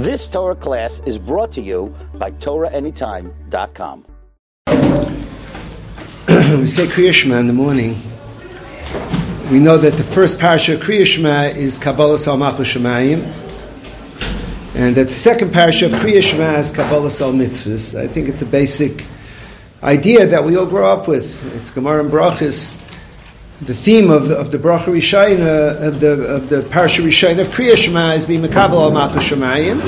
This Torah class is brought to you by TorahAnytime.com. we say Kriya Shema in the morning. We know that the first parasha of Kriya is Kabbalah Sal Shemayim, and that the second parasha of Kriya Shema is Kabbalah Sal Mitzvahs. I think it's a basic idea that we all grow up with. It's Gemara and Brachis. The theme of of the Bracha Rishayna, uh, of the, of the Parsha Rishayna of Kriya Shema is being Mekabel al Malchus Shemayim.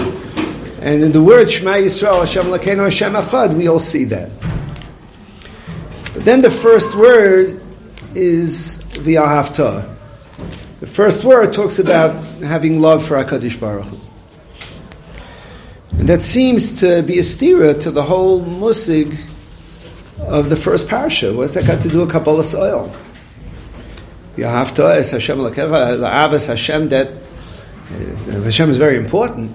And in the word Shema Yisrael, Hashem Lakeinu Hashem Echad, we all see that. But then the first word is V'ahavta. The first word talks about having love for HaKadosh Baruch Hu. And that seems to be a stira to the whole musig of the first parsha. What's that got to do with Kabbalah oil? V'ahavta is Hashem Lakecha, La'avas Hashem, that uh, Hashem is very important.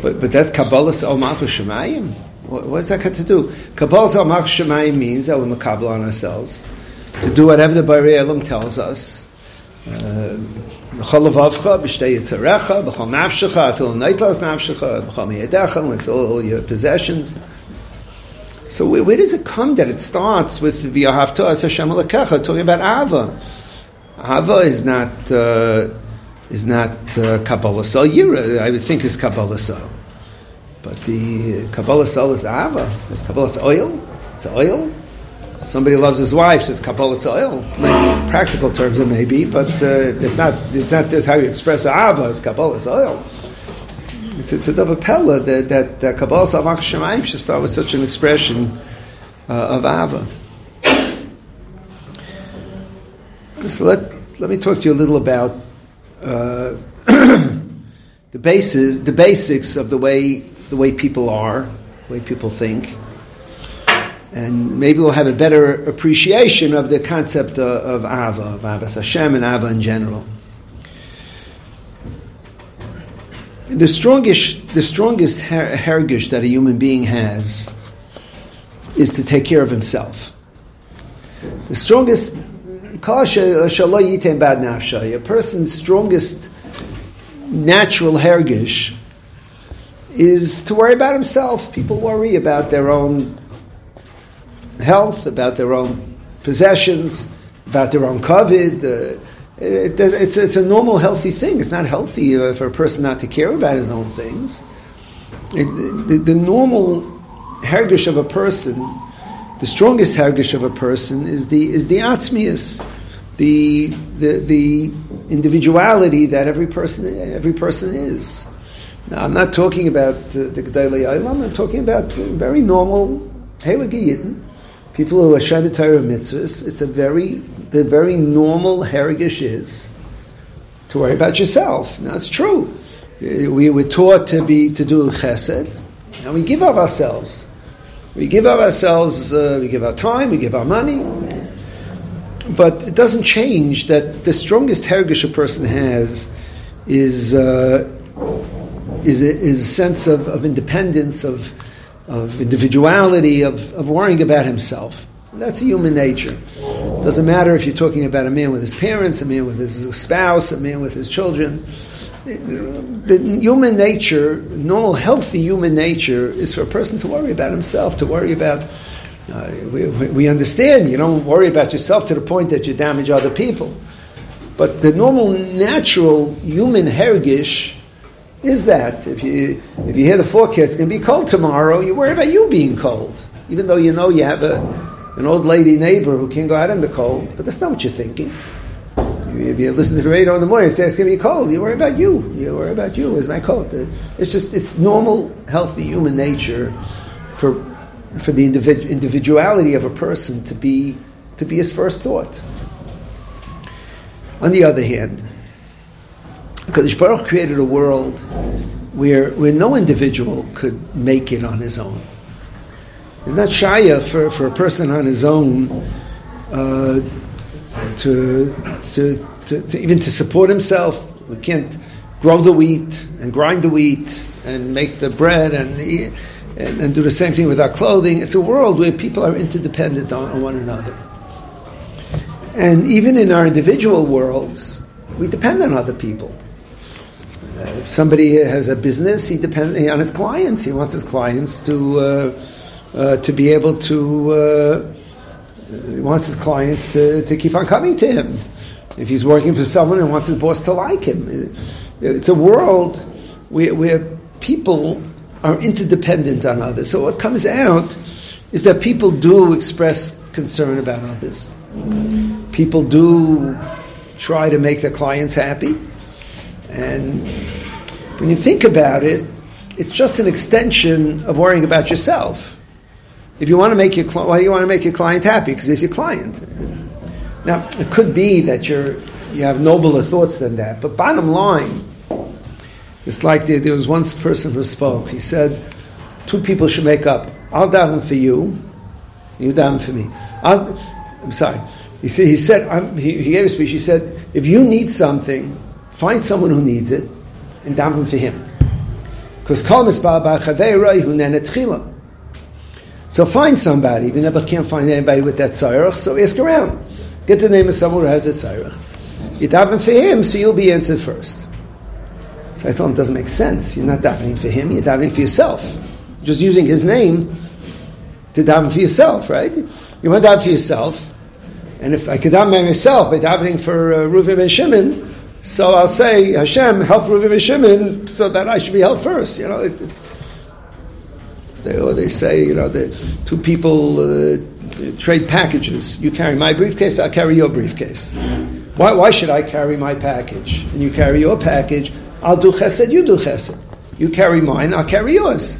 But, but that's Kabbalah Sa'ol Malchus Shemayim. What, does that got to do? Kabbalah Sa'ol Malchus Shemayim means that we're makabel on ourselves to do whatever the Bari Elam tells us. Uh, b'chol levavcha, b'shtei yitzarecha, b'chol nafshecha, afil neitlas nafshecha, b'chol miyadecha, with all your possessions. So where, where, does it come that it starts with v'yahavta as Hashem alekecha, talking about Ava? Ava is not... Uh, is not uh, Kabbalah Sal Yira. I would think is Kabbalah Sal. But the Kabbalah Sal is Ava. It's Kabbalah Sal oil. It's oil. Somebody loves his wife, says Kabbalah Sal oil. In practical terms it may be, but uh, it's not. It's not just how you express Ava. It's Kabbalah Sal oil. It's, it's a dove pella that that, that Kabbalah Sal Shemayim should start with such an expression uh, of Ava. So let let me talk to you a little about uh, the basis, the basics of the way the way people are, the way people think, and maybe we'll have a better appreciation of the concept of, of Ava, of Avas Hashem and Ava in general. The strongest, the strongest her- hergish that a human being has is to take care of himself. The strongest a person's strongest natural hergish is to worry about himself. People worry about their own health, about their own possessions, about their own COVID. Uh, it, it's, it's a normal, healthy thing. It's not healthy for a person not to care about his own things. It, the, the normal hergish of a person the strongest hergish of a person is the is the atzmius, the, the the individuality that every person every person is. Now, I'm not talking about uh, the Gedolei Olam. I'm talking about very normal Heilige people who are Shabbat Torah mitzvahs. It's a very the very normal hergish is to worry about yourself. Now, it's true. We were taught to be to do chesed, and we give up ourselves. We give of ourselves, uh, we give our time, we give our money, but it doesn't change that the strongest hergish a person has is uh, is, a, is a sense of, of independence, of, of individuality, of, of worrying about himself. That's human nature. It doesn't matter if you're talking about a man with his parents, a man with his spouse, a man with his children the human nature, normal, healthy human nature, is for a person to worry about himself, to worry about. Uh, we, we understand you don't worry about yourself to the point that you damage other people. But the normal, natural human hergish is that if you if you hear the forecast it's going to be cold tomorrow, you worry about you being cold, even though you know you have a, an old lady neighbor who can't go out in the cold. But that's not what you're thinking. If you listen to the radio in the morning, it's to be cold. You worry about you. You worry about you. Is my coat? It's just it's normal, healthy human nature for for the individ- individuality of a person to be to be his first thought. On the other hand, because Baruch created a world where where no individual could make it on his own. It's not shaya for, for a person on his own uh, to, to, to, to, even to support himself. We can't grow the wheat and grind the wheat and make the bread and, and, and do the same thing with our clothing. It's a world where people are interdependent on, on one another. And even in our individual worlds, we depend on other people. if somebody has a business, he depends on his clients. He wants his clients to uh, uh, to be able to. He wants his clients to, to keep on coming to him. If he's working for someone and wants his boss to like him, it's a world where, where people are interdependent on others. So what comes out is that people do express concern about others. People do try to make their clients happy. And when you think about it, it's just an extension of worrying about yourself. If you want to make your why do you want to make your client happy? Because he's your client. Now, it could be that you're you have nobler thoughts than that, but bottom line, it's like there, there was one person who spoke. He said, two people should make up. I'll daven for you, you daven for me. I'll, I'm sorry. He said, he, said he, he, gave a speech. He said, if you need something, find someone who needs it and daven for him. Because so find somebody. You never can't find anybody with that tzarech, so ask around. Get the name of someone who has a tzarech. You daven for him, so you'll be answered first. So I told him, it doesn't make sense. You're not davening for him, you're davening for yourself. Just using his name to daven for yourself, right? You want to daven for yourself, and if I could daven myself by davening for uh, Reuven and Shimon, so I'll say, Hashem, help Reuven and Shimon so that I should be helped first. You know, it, they, or they say, you know, the two people uh, trade packages. You carry my briefcase, I'll carry your briefcase. Why, why should I carry my package and you carry your package? I'll do chesed, you do chesed. You carry mine, I'll carry yours.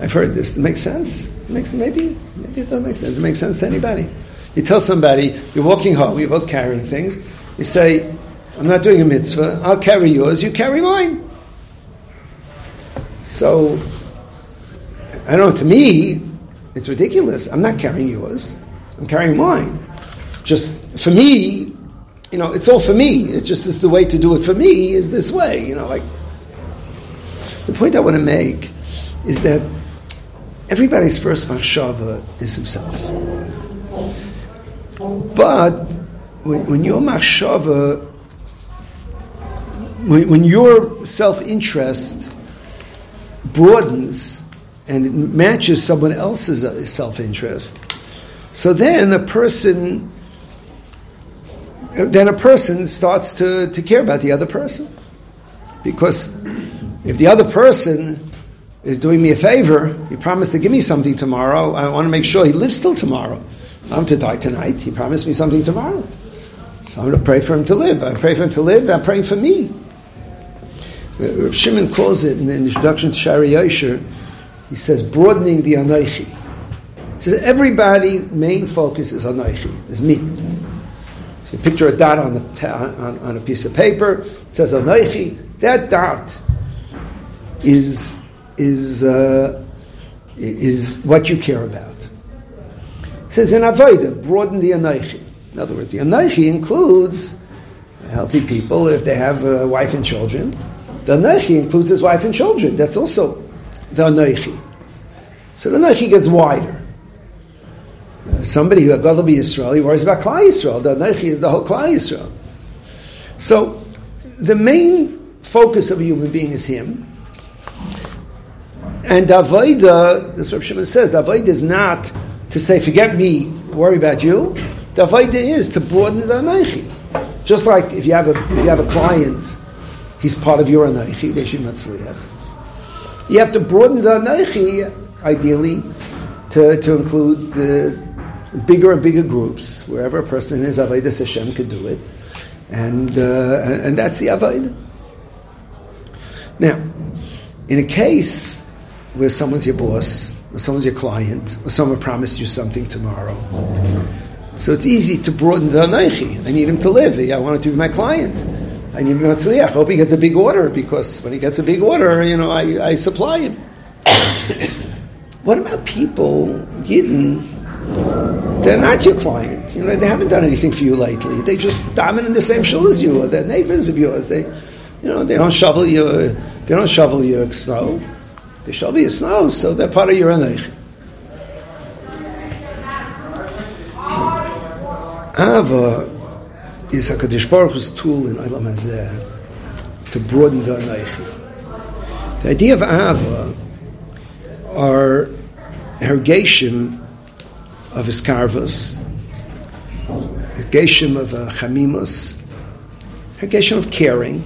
I've heard this. It makes sense. It makes maybe maybe it doesn't make sense. It makes sense to anybody. You tell somebody you're walking home, you're both carrying things. You say, "I'm not doing a mitzvah. I'll carry yours. You carry mine." So I don't know, to me, it's ridiculous. I'm not carrying yours, I'm carrying mine. Just for me, you know, it's all for me. It's just this the way to do it for me is this way, you know, like the point I want to make is that everybody's first machshava is himself. But when, when your machshava, when, when your self interest broadens and it matches someone else's uh, self interest, so then a person then a person starts to, to care about the other person. Because if the other person is doing me a favor, he promised to give me something tomorrow, I want to make sure he lives till tomorrow. I'm to die tonight, he promised me something tomorrow. So I'm going to pray for him to live. I pray for him to live, I'm praying for me. Shimon calls it in the introduction to Shaarei Yosher, he says, broadening the Anoichi. He says, everybody, main focus is Anoichi, is me. So you picture a dot on, the, on, on a piece of paper, it says Anoichi, that dot is, is, uh, is what you care about. It says in Avodah, broaden the Anoichi. In other words, the Anoichi includes healthy people if they have a wife and children. The Anoichi includes his wife and children. That's also the Anoichi. So the Anoichi gets wider. Uh, somebody who got to be Israel, he worries about Klal Israel. The Anoichi is the whole Klal Israel. So the main focus of a human being is him. And Davaida, this Rav Shimon says, Davaida is not to say, forget me, worry about you. Davaida is to broaden the Anoichi. Just like if you have a, if you have a client, he's part of your Anoichi, they should Matzliach. You have to broaden the Anoichi, ideally, to, to include the bigger and bigger groups, wherever a person is Avodah Hashem could do it. And, uh, and that's the Avodah. Now, in a case where someone's your boss, or someone's your client, or someone promised you something tomorrow, so it's easy to broaden the Anoichi. I need him to live. I want him to be my client. I need Matzliach. I hope he gets a big order because when he gets a big order, you know, I, I supply him. what about people, Yidden, they're not your client. You know, they haven't done anything for you lately. They just diamond in the same shul as you, or they're neighbors of yours. They, you know, they don't shovel your, they don't shovel your snow. They shovel your snow, so they're part of your anich. Ava is HaKadosh Baruch Hu's tool in Olam Hazeh to broaden the anaychi. The idea of Ava are hergeshim of iskarvus, hergeshim of uh, chamimus, hergeshim of caring.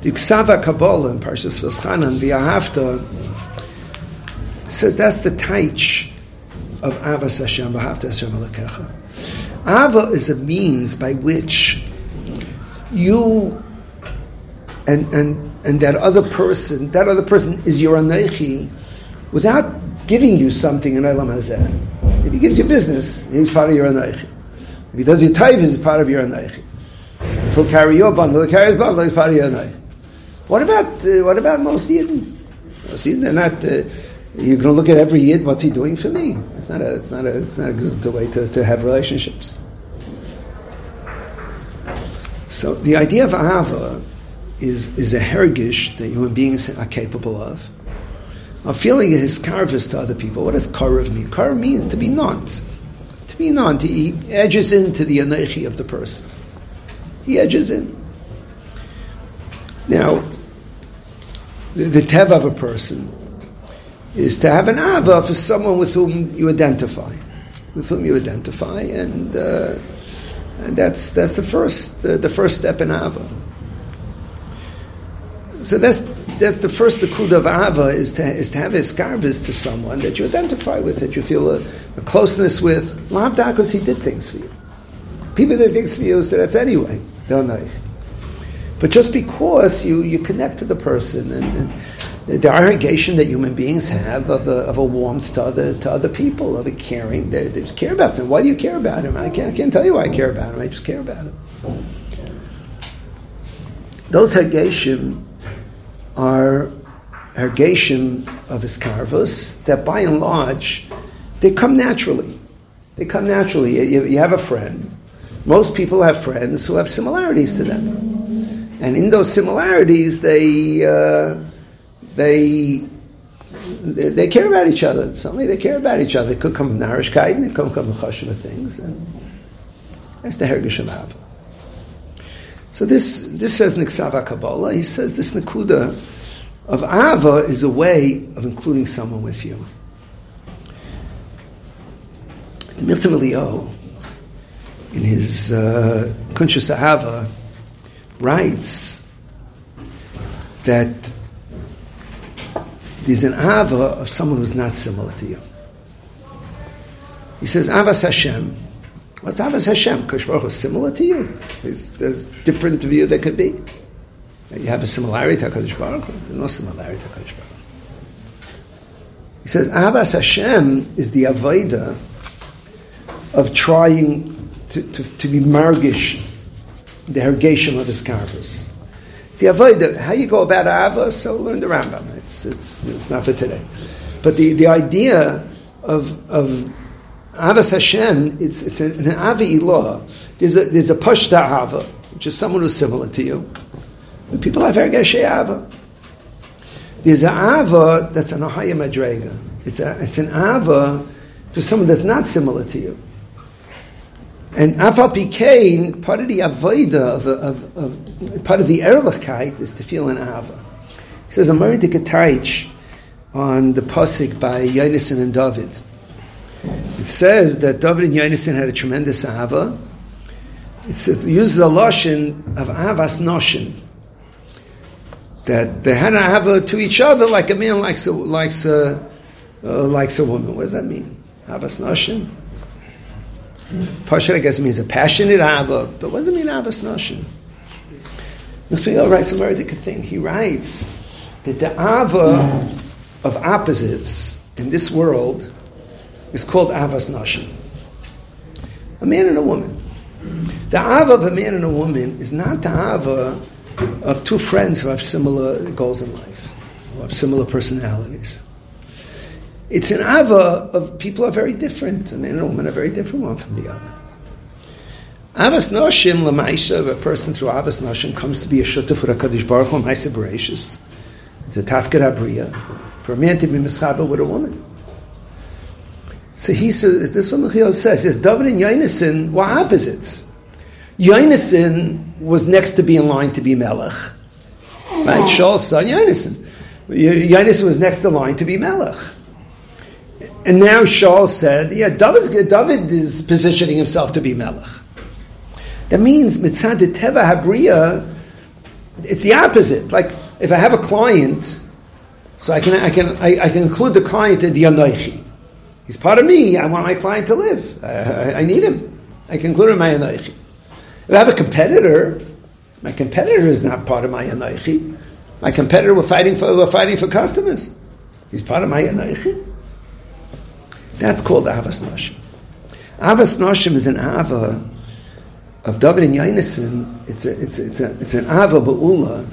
The Ksava Kabbalah in Parshas Vaschanan, V'ahavta, says that's the taich of Avas Hashem, V'ahavta Hashem Alekecha. Ava is a means by which you and, and, and that other person, that other person is your anechi, without giving you something in Elam Hazeh. If he gives you business, he's part of your anechi. If he does your taiv, he's part of your anechi. If he'll carry your bundle, he'll carry his bundle, he's part of your anechi. What about, uh, what about most Yidden? See, they're not, uh, you're going to look at every Yid, what's he doing for me? It's not a, it's not a, it's not a good way to, to have relationships. So the idea of Ahava is, is a hergish that human beings are capable of. A feeling his karvas to other people. What does karav mean? Karav means to be not. To be not. He edges into the anechi of the person. He edges in. Now, the, the teva of a person is to have an ava for someone with whom you identify, with whom you identify, and, uh, and that's that's the first uh, the first step in ava. So that's that's the first akuda of ava is to is to have a scarvis to someone that you identify with, that you feel a, a closeness with. because he did things for you. People did things for you, so that's anyway. Don't know. But just because you, you connect to the person and, and the irrigation that human beings have of a, of a warmth to other to other people, of a caring, they, they just care about someone. Why do you care about him? I can't, I can't tell you why I care about him. I just care about him. Those hagashim are ergation of iskarvus that by and large they come naturally. They come naturally. You, you, have a friend. Most people have friends who have similarities to them, and in those similarities, they uh, they they care about each other. Suddenly, they care about each other. They could come from Narishkeit, and they could come from Chashva things, and that's the Hergish so this, this says Niksava Kabbalah, he says this Nakuda of Ava is a way of including someone with you. The Milton Elio, in his uh, Kunshas Ahava, writes that there's an Ava of someone who's not similar to you. He says, Avas Hashem, What's Avos Hashem? Kosh Baruch is similar to you. There's, there's different view there could be. You have a similarity to HaKadosh Baruch There's no similarity to HaKadosh Baruch He says, Avas Hashem is the Avodah of trying to, to, to be margish, the hergation of his karvas. It's the Avodah. How you go about Ava, so learn the Rambam. It's, it's, it's not for today. But the, the idea of, of Avas Hashem, it's, it's an, an Avi Ilah. There's a, there's a Pashta Ava, which is someone who's similar to you. And people have Ergeshe Ava. There's an Ava that's an Ahaya Madrega. It's, a, it's an Ava for someone that's not similar to you. And Afal Pikain, part of the Avoida, of, of, of, part of the Erlichkeit is to feel an Ava. He says, married to on the Pasik by Yonason and David. It says that David and Yonason had a tremendous. It's, it uses a lashon of avas noshin. That they had an ahava to each other like a man likes a, likes a, uh, likes a woman. What does that mean? Avas noshin? Pasha, I guess, means a passionate ahava. But what does it mean, avas noshin? Nathaniel writes a very thing. He writes the ava of opposites in this world is called Avas Nashim. A man and a woman. The Ava of a man and a woman is not the Ava of two friends who have similar goals in life, who have similar personalities. It's an Ava of people are very different. A man and a woman are very different one from the other. Avas Noshim, Lamaisha, a person through Avas Noshim comes to be a Shutta for a Kaddish Baruch Hu, Maisa. It's a Tafkid Abriya. For a man to be Mischaba with a woman. So he says, this is what Mechiel says. Says, David and Yonason were opposites. Yonason was next to be in line to be Melech. Right? Shaul's son, Yonason. Yonason was next in line to be Melech. And now Shaul said, yeah, David, David is positioning himself to be Melech. That means mitzad teva habriya, it's the opposite. Like if I have a client, so I can I can I, I can include the client in the anoichi. He's part of me. I want my client to live. I, I, I need him. I can include him in my anoichi. If I have a competitor, my competitor is not part of my anoichi. My competitor, we're fighting for we're fighting for customers. He's part of my anoichi. That's called Avas Noshim. Avas Noshim is an Ava of David and Yonason. It's a, it's a, it's a, it's an Ava Ba'ula,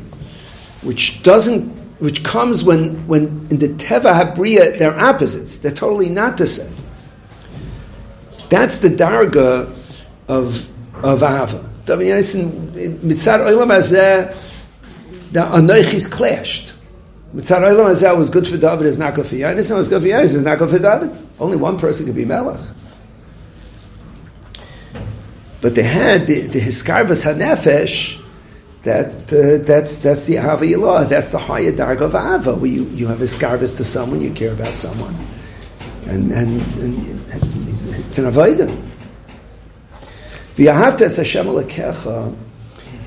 which doesn't, which comes when, when in the Teva Habriya, they're opposites. They're totally not the same. That's the Darga of, of Ava. And Mitzad Olam Hazeh, the Anoichis clashed. Mitzad Olam Hazeh was good for David, is not good for Yonason, was good for Yonason, is not good for David. Only one person could be Melech. But they had the, the Hiskarvas HaNefesh, that, uh, that's, that's the Ava law. That's the higher darg of Ava, where you, you have Hiskarvas to someone, you care about someone. And, and, and, and it's an Avodah.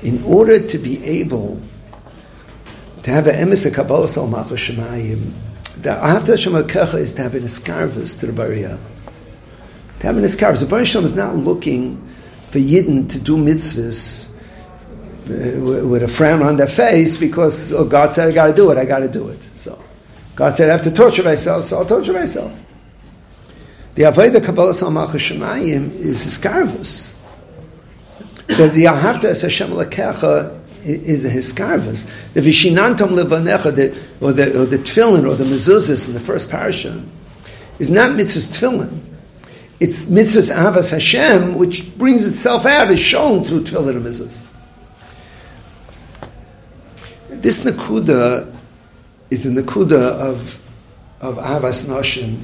In order to be able to have an emes Kabbalah Sal Shemayim, the Ahavta Hashem Kecha is to have an escarvus to the Bariya. To have an escarvus. The Baruch is not looking for Yidden to do mitzvahs with a frown on their face because oh, God said I got to do it, I got to do it. So God said I have to torture myself, so I'll torture myself. The Avodah Kabbalah Sal Shemayim is escarvus. The, the Ahavta Hashem Kecha is a hiskarvus. The vishinantom levanecha, or the or the tefillin or the mezuzahs in the first parasha, is not mitzvahs tefillin. It's mitzvahs avas Hashem, which brings itself out, is shown through tefillin and mezuzahs. This nakuda is the nakuda of of avas nashim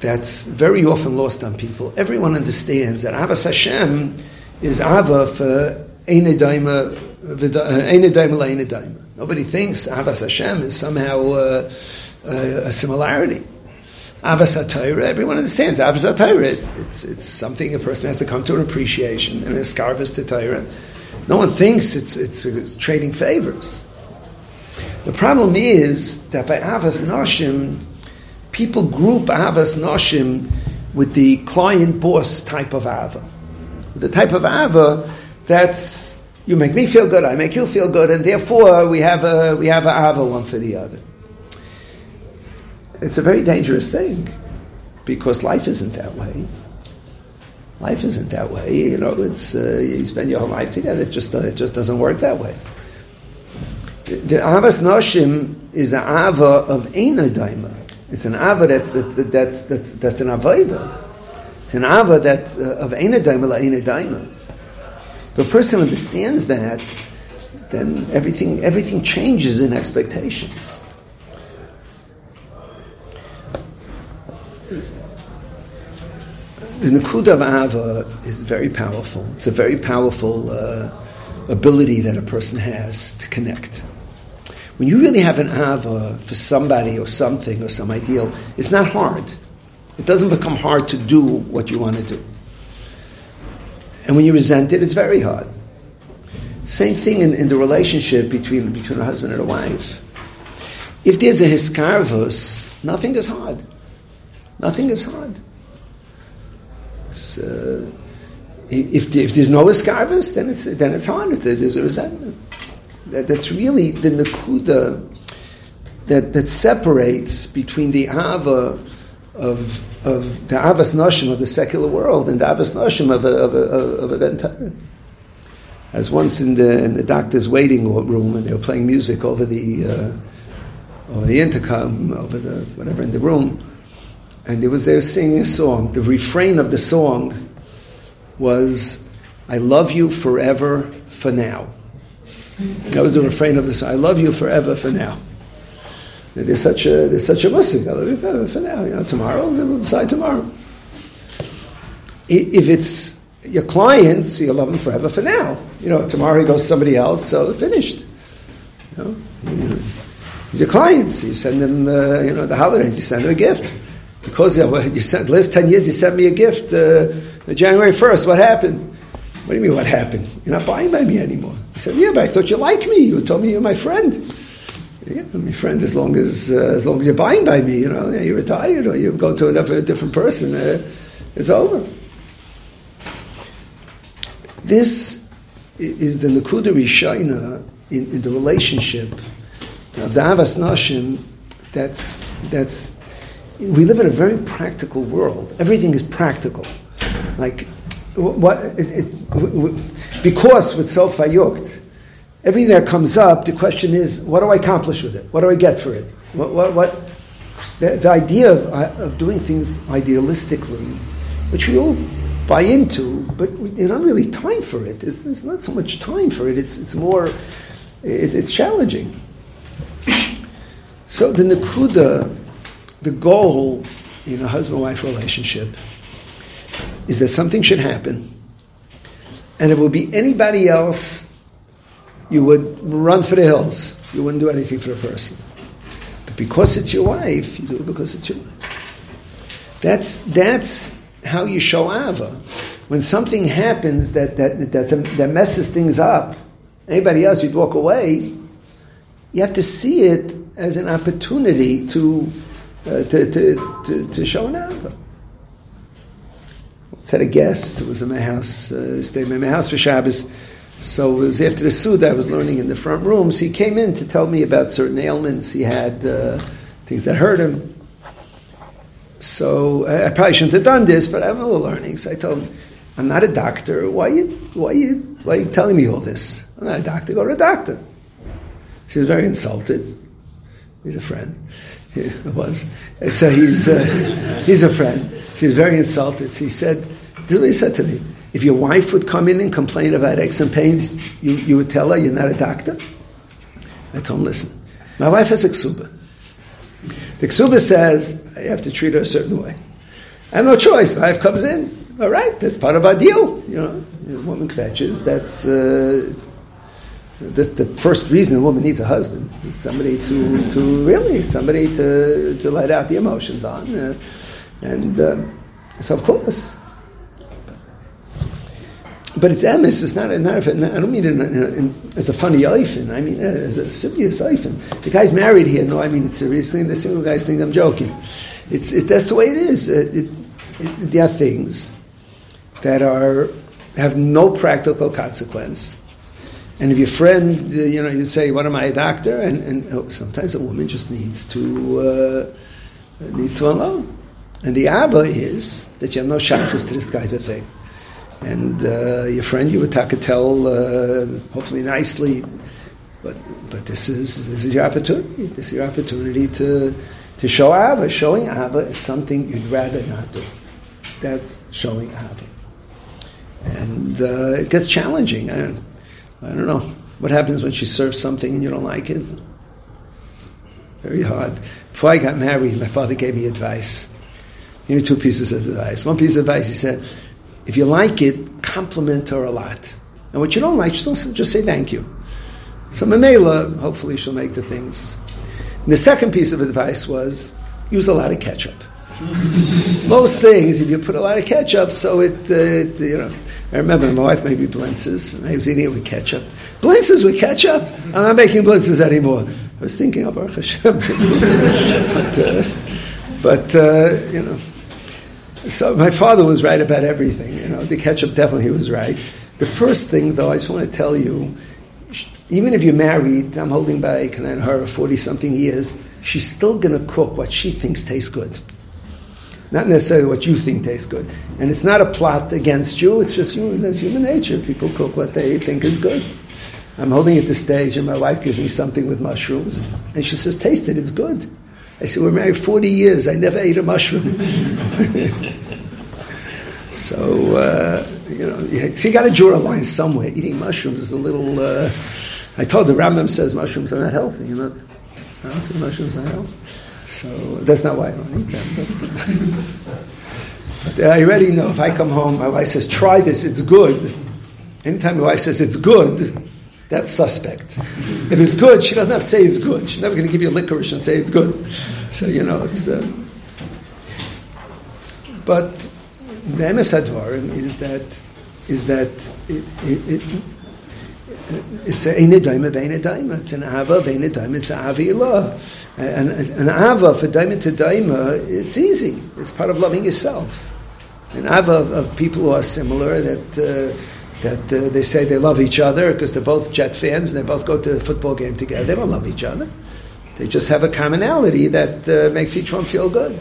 that's very often lost on people. Everyone understands that avas Hashem is ava for Einedaima Nobody thinks Avas Hashem is somehow uh, uh, a similarity. Avas HaTorah, everyone understands. Avas HaTorah, it, it's, it's something a person has to come to an appreciation and a scarvus to Torah. No one thinks it's, it's trading favors. The problem is that by Avas Noshim, people group Avas Noshim with the client boss type of Ava. The type of Ava that's you make me feel good, I make you feel good, and therefore we have a we have a ava one for the other. It's a very dangerous thing because life isn't that way. Life isn't that way. You know, it's uh, you spend your whole life together. It just it just doesn't work that way. The avas noshim is an ava of daima. It's an ava that's that's that's that's an avodah. It's an ava that uh, of daima la daima. If a person understands that, then everything, everything changes in expectations. The Nakuda of Ava is very powerful. It's a very powerful uh, ability that a person has to connect. When you really have an Ava for somebody or something or some ideal, it's not hard. It doesn't become hard to do what you want to do. And when you resent it, it's very hard. Same thing in, in the relationship between, between a husband and a wife. If there's a hiskarvus, nothing is hard. Nothing is hard. Uh, if, if there's no hiskarvus, then it's, then it's hard. It's there's a resentment. That, that's really the nakuda that, that separates between the ava of of the Avas Noshim of the secular world and the Avas Noshim of a, of a, of a entire. As once in the, in the doctor's waiting room and they were playing music over the, uh, over the intercom, over the whatever in the room, and they was there singing a song. The refrain of the song was, I love you forever for now. That was the refrain of the song. I love you forever for now. There's such a there's such a musik. For now, you know, tomorrow we'll decide tomorrow. If it's your client, so you love him forever for now. You know, tomorrow he goes to somebody else, so finished. You know, he's your client, so you send him, uh, you know, the holidays, you send him a gift. Because you sent, last 10 years you sent me a gift, uh, January 1st, what happened? What do you mean, what happened? You're not buying by me anymore. He said, yeah, but I thought you liked me. You told me you're my friend. Yeah, I'm your friend as long as, uh, as long as you're buying by me, you know, you're retired or you go to another different person, uh, it's over. This is the Nakuda Rishayna in, in the relationship of the Avas Nashim that's, that's, we live in a very practical world. Everything is practical. Like, what, it, it, because with Sofa Yukt, everything that comes up, the question is, what do I accomplish with it? What do I get for it? What, what, what the, the idea of, uh, of doing things idealistically, which we all buy into, but there's not really time for it. There's, there's, not so much time for it. It's, it's more, it, it's challenging. So the Nakuda, the goal in a husband-wife relationship is that something should happen, and if it would be anybody else, you would run for the hills. You wouldn't do anything for the person. But because it's your wife, you do it because it's your wife. That's, that's how you show Ava. When something happens that, that, that, that messes things up, anybody else, you'd walk away. You have to see it as an opportunity to, uh, to, to, to, to show an Ava had a guest who was in my house, uh, stayed in my house for Shabbos. So it was after the Suda, I was learning in the front rooms. He came in to tell me about certain ailments he had, uh, things that hurt him. So I, I, probably shouldn't have done this, but I'm a little learning. So I told him, I'm not a doctor. Why are you, why are you, why are you telling me all this? I'm not a doctor. Go to a doctor. So he was very insulted. He's a friend. He was. So he's, uh, he's a friend. So he was very insulted. So he said, this is what he said to me. If your wife would come in and complain about aches and pains, you, you would tell her you're not a doctor? I told him, listen, my wife has a ksuba. The ksuba says I have to treat her a certain way. I have no choice. My wife comes in. All right, that's part of our deal. You know, woman kvetches. That's uh, that's the first reason a woman needs a husband. Is somebody to, to really somebody to, to let out the emotions on, uh, and uh, so of course but it's emes. It's not. not I don't mean it in, in, in, as a funny oifen. I mean as a serious oifen. The guy's married here. No, I mean it seriously, and the single guys think I'm joking. It's it, that's the way it is. It, it, there are things that are have no practical consequence. And if your friend, uh, you know, you say, "What am I, a doctor?" and, and oh, sometimes a woman just needs to uh, needs to unload. And the abba is that you have no chances to this kind of thing. And uh, your friend you would tell uh, hopefully nicely but but this is this is your opportunity. This is your opportunity to to show Abba showing Abba is something you'd rather not do. That's showing Abba and uh, it gets challenging. I I don't know what happens when she serves something and you don't like it very hard before I got married my father gave me advice here are two pieces of advice one piece of advice he said if you like it, compliment her a lot. And what you don't like, just, just say thank you. So Mamela, hopefully she'll make the things. And the second piece of advice was use a lot of ketchup. Most things, if you put a lot of ketchup, so it, uh, it you know. I remember my wife made me blintzes, and I was eating it with ketchup. Blintzes with ketchup? I'm not making blintzes anymore. I was thinking of Baruch Hashem. but, uh, but uh, you know, so my father was right about everything. You know, the ketchup definitely he was right. The first thing, though, I just want to tell you, even if you're married, I'm holding back and then her forty something years, she's still going to cook what she thinks tastes good, not necessarily what you think tastes good. And it's not a plot against you. It's just human, that's human nature. People cook what they think is good. I'm holding at the stage, and my wife gives me something with mushrooms, and she says, "Taste it. It's good." I said, We're married 40 years. I never ate a mushroom. so, uh, you know, so you got to draw a line somewhere. Eating mushrooms is a little. Uh, I told the Rambam says mushrooms are not healthy. You know, I don't say mushrooms are healthy. So that's not why I don't eat them. But, But I already know if I come home, my wife says, try this, it's good. Anytime my wife says it's good, that's suspect. If it's good, she doesn't have to say it's good. She's never going to give you a licorice and say it's good. So, you know, it's. Uh, but the is that is that it, it, it, it's a eine daima veine daima. It's an ava veine daima. It's an avila. And an ava for daima to daima, it's easy. It's part of loving yourself. An ava of, of people who are similar that. Uh, that uh, they say they love each other because they're both Jet fans and they both go to a football game together. They don't love each other. They just have a commonality that uh, makes each one feel good.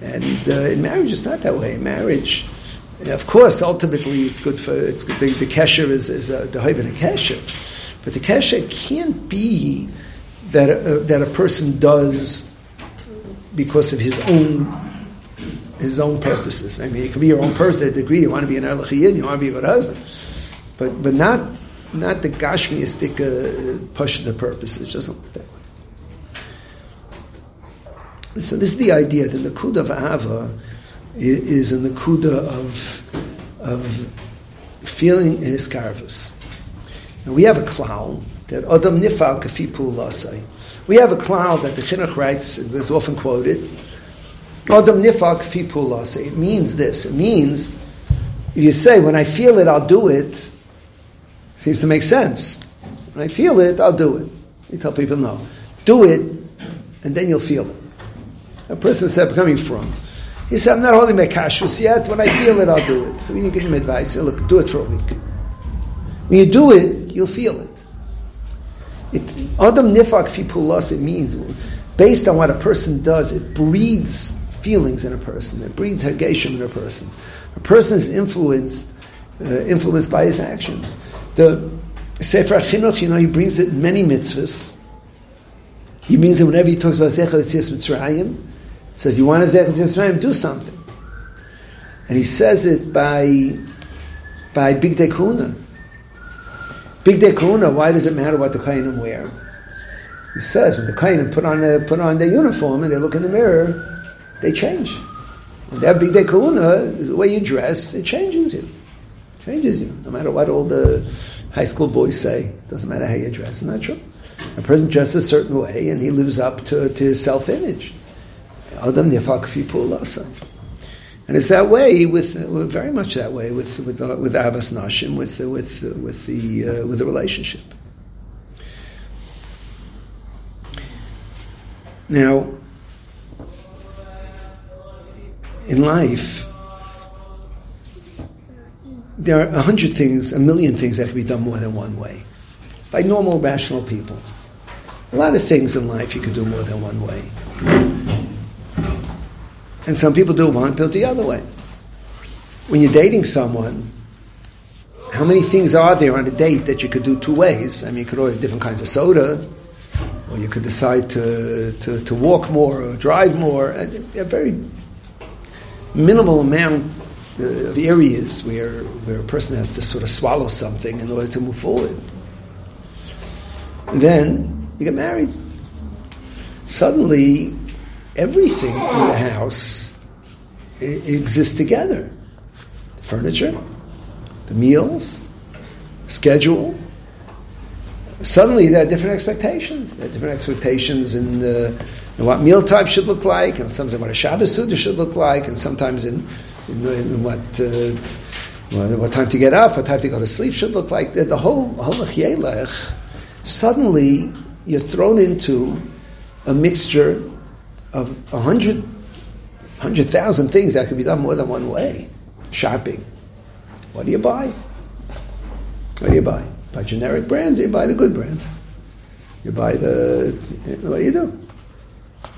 And uh, in marriage, it's not that way. In marriage, of course, ultimately, it's good for it's the, the kesher is, is a, the hoib and a kesher, but the kesher can't be that a, that a person does because of his own his own purposes. I mean, it can be your own person to a degree. You want to be an erlachiyid, you want to be a good husband, but but not not the gashmiistic uh, push the purpose. It doesn't that way. So this is the idea that the kuda of ava is a nakuda of, of feeling in his carvus. we have a cloud that Adam Nifal Kafi Lasai. We have a cloud that the Chinuch writes, is often quoted. Adam Nifal Kafi Lasai. It means this. It means, if you say, when I feel it, I'll do it, seems to make sense. When I feel it, I'll do it. You tell people, no. Do it, and then you'll feel it. A person said, coming from. He said, I'm not holding my kashrus yet. When I feel it, I'll do it. So you give him advice. Look, do it for a week. When you do it, you'll feel it. It Adam nifak fi it means, based on what a person does, it breeds feelings in a person. It breeds hergeshim in a person. A person is influenced, uh, influenced by his actions. The Sefer Chinuch, you know, he brings it in many mitzvahs. He means that whenever he talks about Zechar Tzis Mitzrayim, says, You want to have Zechut do something. And he says it by, by Bigdei Kehuna. Big Day Kuna, why does it matter what the Kainim wear? He says, when the Kainim put on, a, put on their uniform and they look in the mirror, they change. When they have Bigdei Kehuna, the way you dress, it changes you. It changes you. No matter what all the high school boys say, it doesn't matter how you dress. Isn't that true? A person dresses a certain way and he lives up to, to his self image. Adam Pulasa. And it's that way with, very much that way with with uh, with Avas Nashim with with with the uh, with the relationship. Now, in life, there are a hundred things, a million things that can be done more than one way by normal, rational people. A lot of things in life you can do more than one way. And some people do one, people the other way. When you're dating someone, how many things are there on a date that you could do two ways? I mean, you could order different kinds of soda, or you could decide to, to, to walk more or drive more. A, a very minimal amount uh, of areas where, where a person has to sort of swallow something in order to move forward. Then you get married. Suddenly, everything in the house exists together. The furniture, the meals, schedule. Suddenly there are different expectations. There are different expectations in, the, in what meal type should look like, and sometimes what a Shabbos Suda should look like, and sometimes in, in, in what, uh, what time to get up, what time to go to sleep should look like. The, whole halach suddenly you're thrown into a mixture of a hundred, hundred thousand things that could be done more than one way. Shopping. What do you buy? What do you buy? Buy generic brands, you buy the good brands. You buy the, what do you do?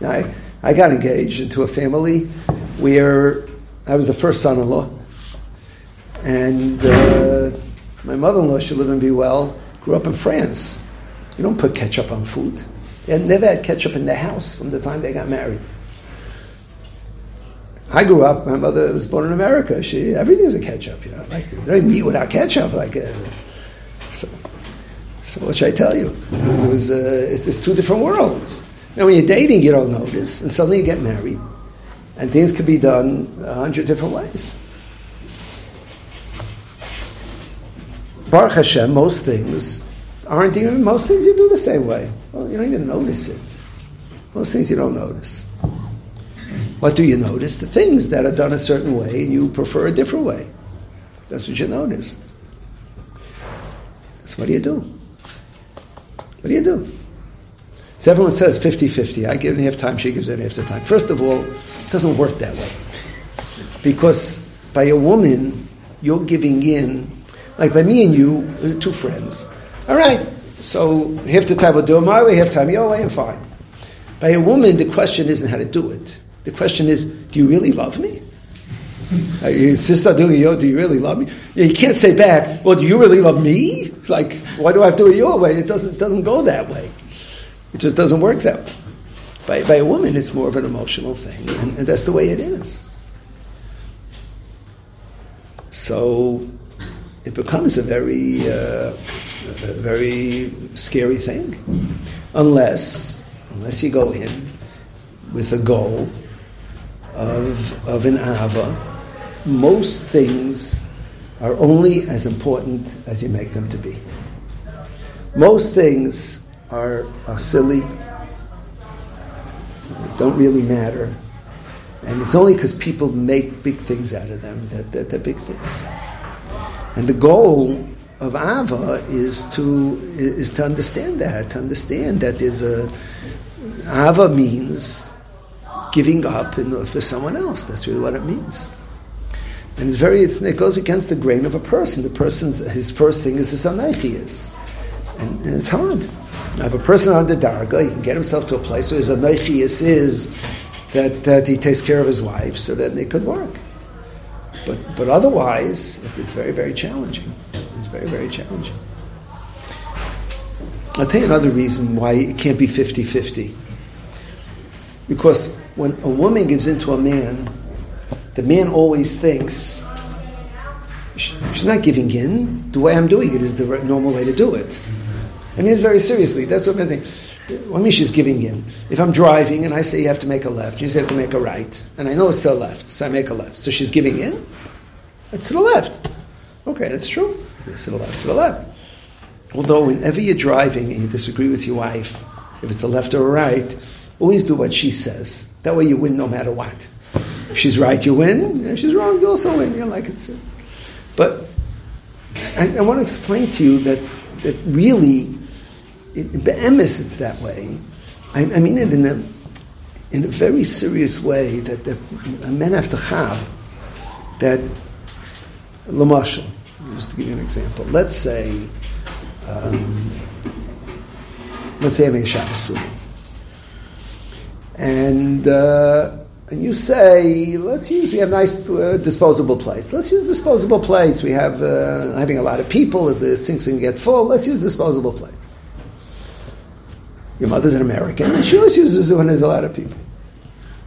I, I got engaged into a family where I was the first son in law. And uh, my mother in law, she lived and be well, grew up in France. You don't put ketchup on food. They never had ketchup in their house from the time they got married. I grew up. My mother was born in America. She everything's a ketchup. You know, like you don't eat without ketchup. Like uh, so. So what should I tell you? It was uh, it's, it's, two different worlds. Now when you're dating, you don't notice, and suddenly you get married, And things can be done a hundred different ways. Baruch Hashem, most things aren't even, most things you do the same way. Well, you don't even notice it. Most things you don't notice. What do you notice? The things that are done a certain way and you prefer a different way. That's what you notice. So what do you do? What do you do? So everyone says 50 50. I give it half time, she gives it half the time. First of all, it doesn't work that way. Because by a woman, you're giving in, like by me and you, two friends. All right, so half the time we'll do it my way, half time your way, and fine. By a woman, the question isn't how to do it. The question is, do you really love me? Uh, your sister doing yo, do you really love me? You can't say back, well, do you really love me? Like, why do I have to do it your way? It doesn't, doesn't go that way. It just doesn't work that way. By, by a woman, it's more of an emotional thing, and, and that's the way it is. So it becomes a very, uh, a very scary thing, unless, unless you go in with a goal of, of an ava. Most things are only as important as you make them to be. Most things are, are silly, don't really matter. And it's only because people make big things out of them that, that they're big things. And the goal of Ava is to, is to understand that, to understand that there's a, Ava means giving up in, for someone else. That's really what it means. And it's very, it's, it goes against the grain of a person. The person's, his first thing is his anaychias. And, and it's hard. Now, if a person on the darga, he can get himself to a place where his anaychias is that, that he takes care of his wife, so that it could work. But, but otherwise, it's, it's very, very challenging. Very, very challenging. I'll tell you another reason why it can't be 50 50. Because when a woman gives in to a man, the man always thinks, she's not giving in. The way I'm doing it is the normal way to do it. I mean, it's very seriously. That's what I think. I mean, she's giving in. If I'm driving and I say you have to make a left, you say you have to make a right, and I know it's to the left, so I make a left. So she's giving in. It's to the left. Okay, that's true. The left. Although whenever you're driving and you disagree with your wife, if it's a left or a right, always do what she says. That way you win no matter what. If she's right, you win. If she's wrong, you also win. You know, like it's. But I, I want to explain to you that that really in Be'emes it's that way. I, I, mean it in a, in a very serious way that the, men have to have that, Lamashal, just to give you an example, let's say, um, let's say having a Shabbos And, uh, and you say, let's use, we have nice uh, disposable plates. Let's use disposable plates. We have, uh, having a lot of people, as the sinks can get full, let's use disposable plates. Your mother's an American, she always uses it when there's a lot of people.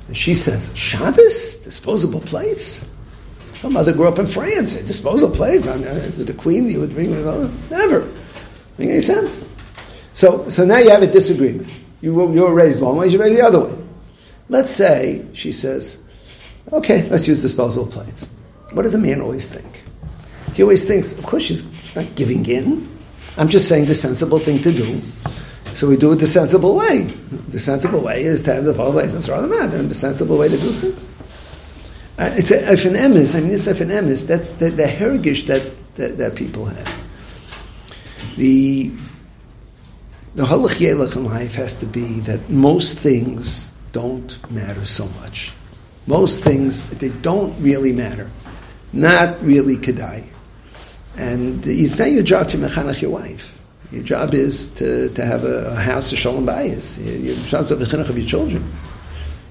And she says, Shabbos? Disposable plates? Her mother grew up in France. Disposal plates? I uh, the queen, you would bring it over? Never. Make any sense? So, so now you have a disagreement. You were, you were raised one way, you raised the other way. Let's say, she says, okay, let's use disposal plates. What does a man always think? He always thinks, of course, she's not giving in. I'm just saying the sensible thing to do. So we do it the sensible way. The sensible way is to have the plates and throw them out. And the sensible way to do things. Uh, it's a, if an I mean, this if that's the, the heritage that, that, that people have. The the halach yelach in life has to be that most things don't matter so much. Most things they don't really matter, not really kedai, and it's not your job to mechanach your wife. Your job is to, to have a, a house of shalom bayis. Your job is the of your children.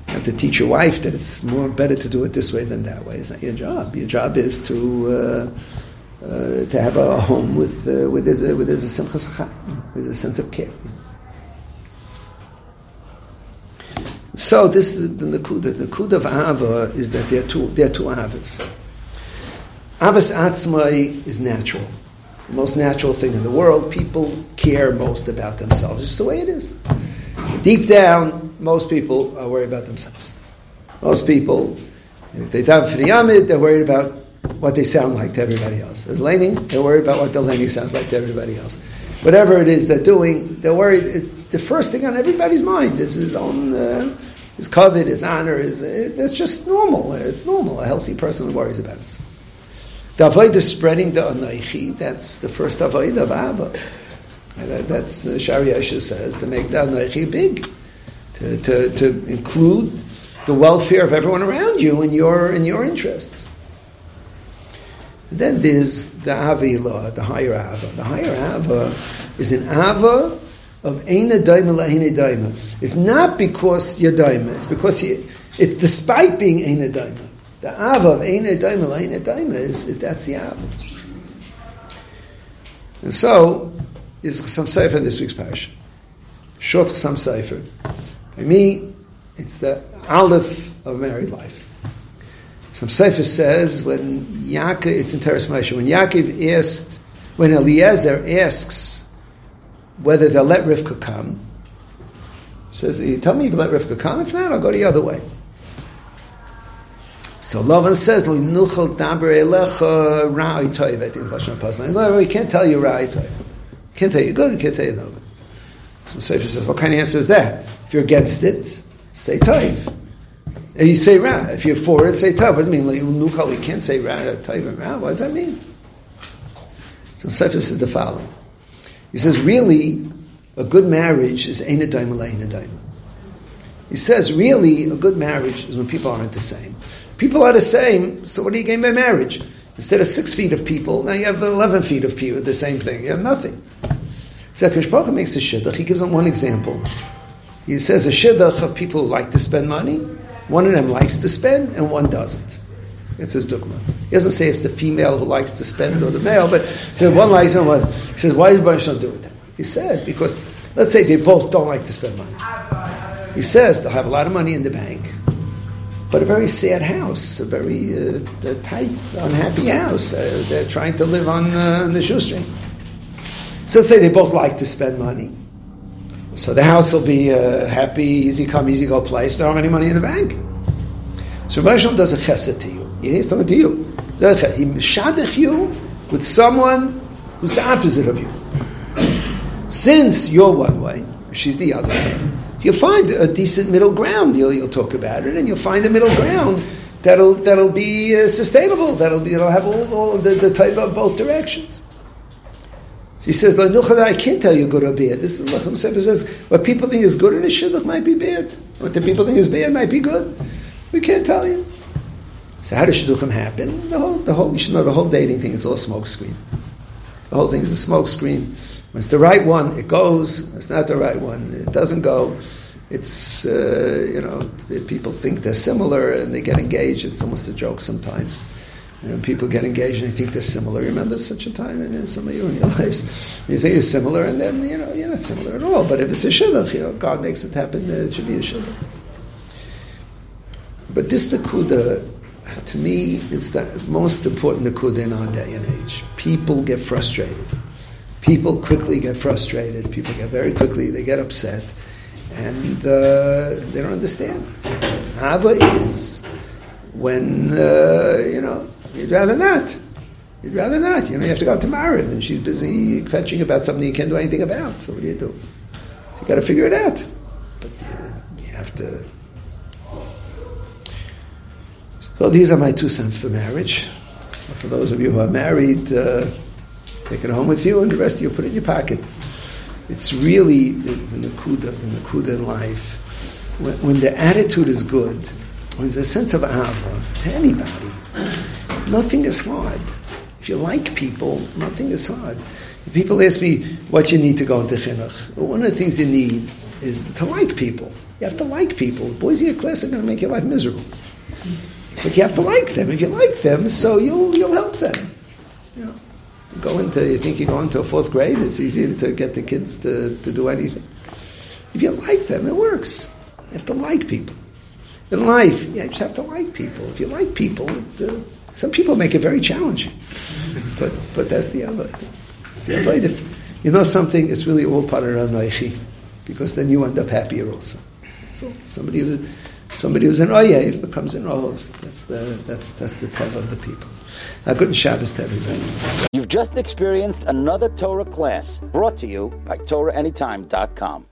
You have to teach your wife that it's more better to do it this way than that way. It's not your job. Your job is to uh, uh, to have a home with uh, with with a simchas with a sense of care. So this the, the, the, kud of ava is that there are two there are two avas. Avas atzmai is natural the most natural thing in the world. People care most about themselves. It's the way it is. Deep down, most people are worried about themselves. Most people, if they daven for the amud, they're worried about what they sound like to everybody else. As laning, they're worried about what the laning sounds like to everybody else. Whatever it is they're doing, they're worried. It's the first thing on everybody's mind This is his own, uh, his honor. Is it's just normal. It's normal. A healthy person worries about himself. The avoid of spreading the anaychi, that's the first avoid of ava. That's uh, Shaarei Yosher says to make the anaychi big, to, to, to include the welfare of everyone around you in your in your interests. Then there's the Avila, the higher Ava. The higher Ava is an Ava of Eina Daima La'eina Daima. It's not because you're Daima, it's because it's despite being Eina Daima. The Ava of Eina Daima La'eina Daima is, that's the Ava. And so, is Chasam Sofer in this week's parish. Short Chasam Sofer. For me, it's the Aleph of married life. Chasam Sofer says when Yaakov, it's in Toras Moshe, when Yaakov asked, when Eliezer asks whether they'll let Rivka come, says, tell me if you let Rivka come, if not, I'll go the other way. So Lavan says. I think lashon pasuk. We can't tell you ra'i toiv. Can't tell you good. Can't tell you no. So Sefer says, "What kind of answer is that? If you're against it, say toiv." And you say ra. If you're for it, say tav. What does it mean? Like, we can't say ra, tav, and ra. What does that mean? So Sefer says the following. He says, really, a good marriage is ein a daim. He says, really, a good marriage is when people aren't the same. People are the same, so what do you gain by marriage? Instead of six feet of people, now you have 11 feet of people, the same thing. You have nothing. So Akash makes a shidduch. He gives them one example. He says a shidduch of people who like to spend money one of them likes to spend and one doesn't. It's his dogma. He doesn't say it's the female who likes to spend or the male, but the one likes and one. He says, why does Baruch not do it? He says, because let's say they both don't like to spend money. He says they'll have a lot of money in the bank, but a very sad house, a very uh, tight, unhappy house. Uh, they're trying to live on, uh, on the shoestring. So let's say they both like to spend money. So the house will be a happy, easy come, easy go place. They don't have any money in the bank. So Moshe does a chesed to you. He's talking to you. He mishadech you with someone who's the opposite of you. Since you're one way, she's the other way, you'll find a decent middle ground. You'll, you'll talk about it, and you'll find a middle ground that'll that'll be uh, sustainable. That'll be it'll have all, all the, the type of both directions. So he says, I can't tell you good or bad. This is what Sefer says. What people think is good in a shidduch might be bad. What the people think is bad might be good. We can't tell you. So how does shidduchim happen? The whole, the whole, you should know the whole dating thing is all smoke screen. The whole thing is a smoke screen. When it's the right one, it goes. When it's not the right one, it doesn't go. It's, uh, you know, people think they're similar and they get engaged. It's almost a joke sometimes. You know, people get engaged and they think they're similar. You remember such a time in some of you in your lives? You think you're similar, and then you know you're not similar at all. But if it's a shidduch, you know, God makes it happen. It should be a shidduch. But this nakuda, to me, is the most important nakuda in our day and age. People get frustrated. People quickly get frustrated. People get very quickly. They get upset, and uh, they don't understand. Hava is when uh, you know You'd rather not. You'd rather not. You know, you have to go out to marry and she's busy fetching about something you can't do anything about. So what do you do? So you got to figure it out. But you, you have to. So these are my two cents for marriage. So for those of you who are married, uh, take it home with you, and the rest of you put it in your pocket. It's really the, the nakuda, the nakuda in life. When, when the attitude is good, when there's a sense of ava to anybody, Nothing is hard. If you like people, nothing is hard. People ask me what you need to go into chinuch, one of the things you need is to like people. You have to like people. Boys in your class are going to make your life miserable. But you have to like them. If you like them, so you'll, you'll help them. You know, go into, you think you go into a fourth grade, it's easier to get the kids to, to do anything. If you like them, it works. You have to like people. In life, you just have to like people. If you like people, it, uh, some people make it very challenging, but but that's the avodah. The. If you know something, it's really all part of Ranaichi, because then you end up happier also. So somebody who, somebody who's an oyev becomes an ohov. That's the that's that's the teva of the people. Now, good Shabbos to everybody. You've just experienced another Torah class brought to you by TorahAnytime.com.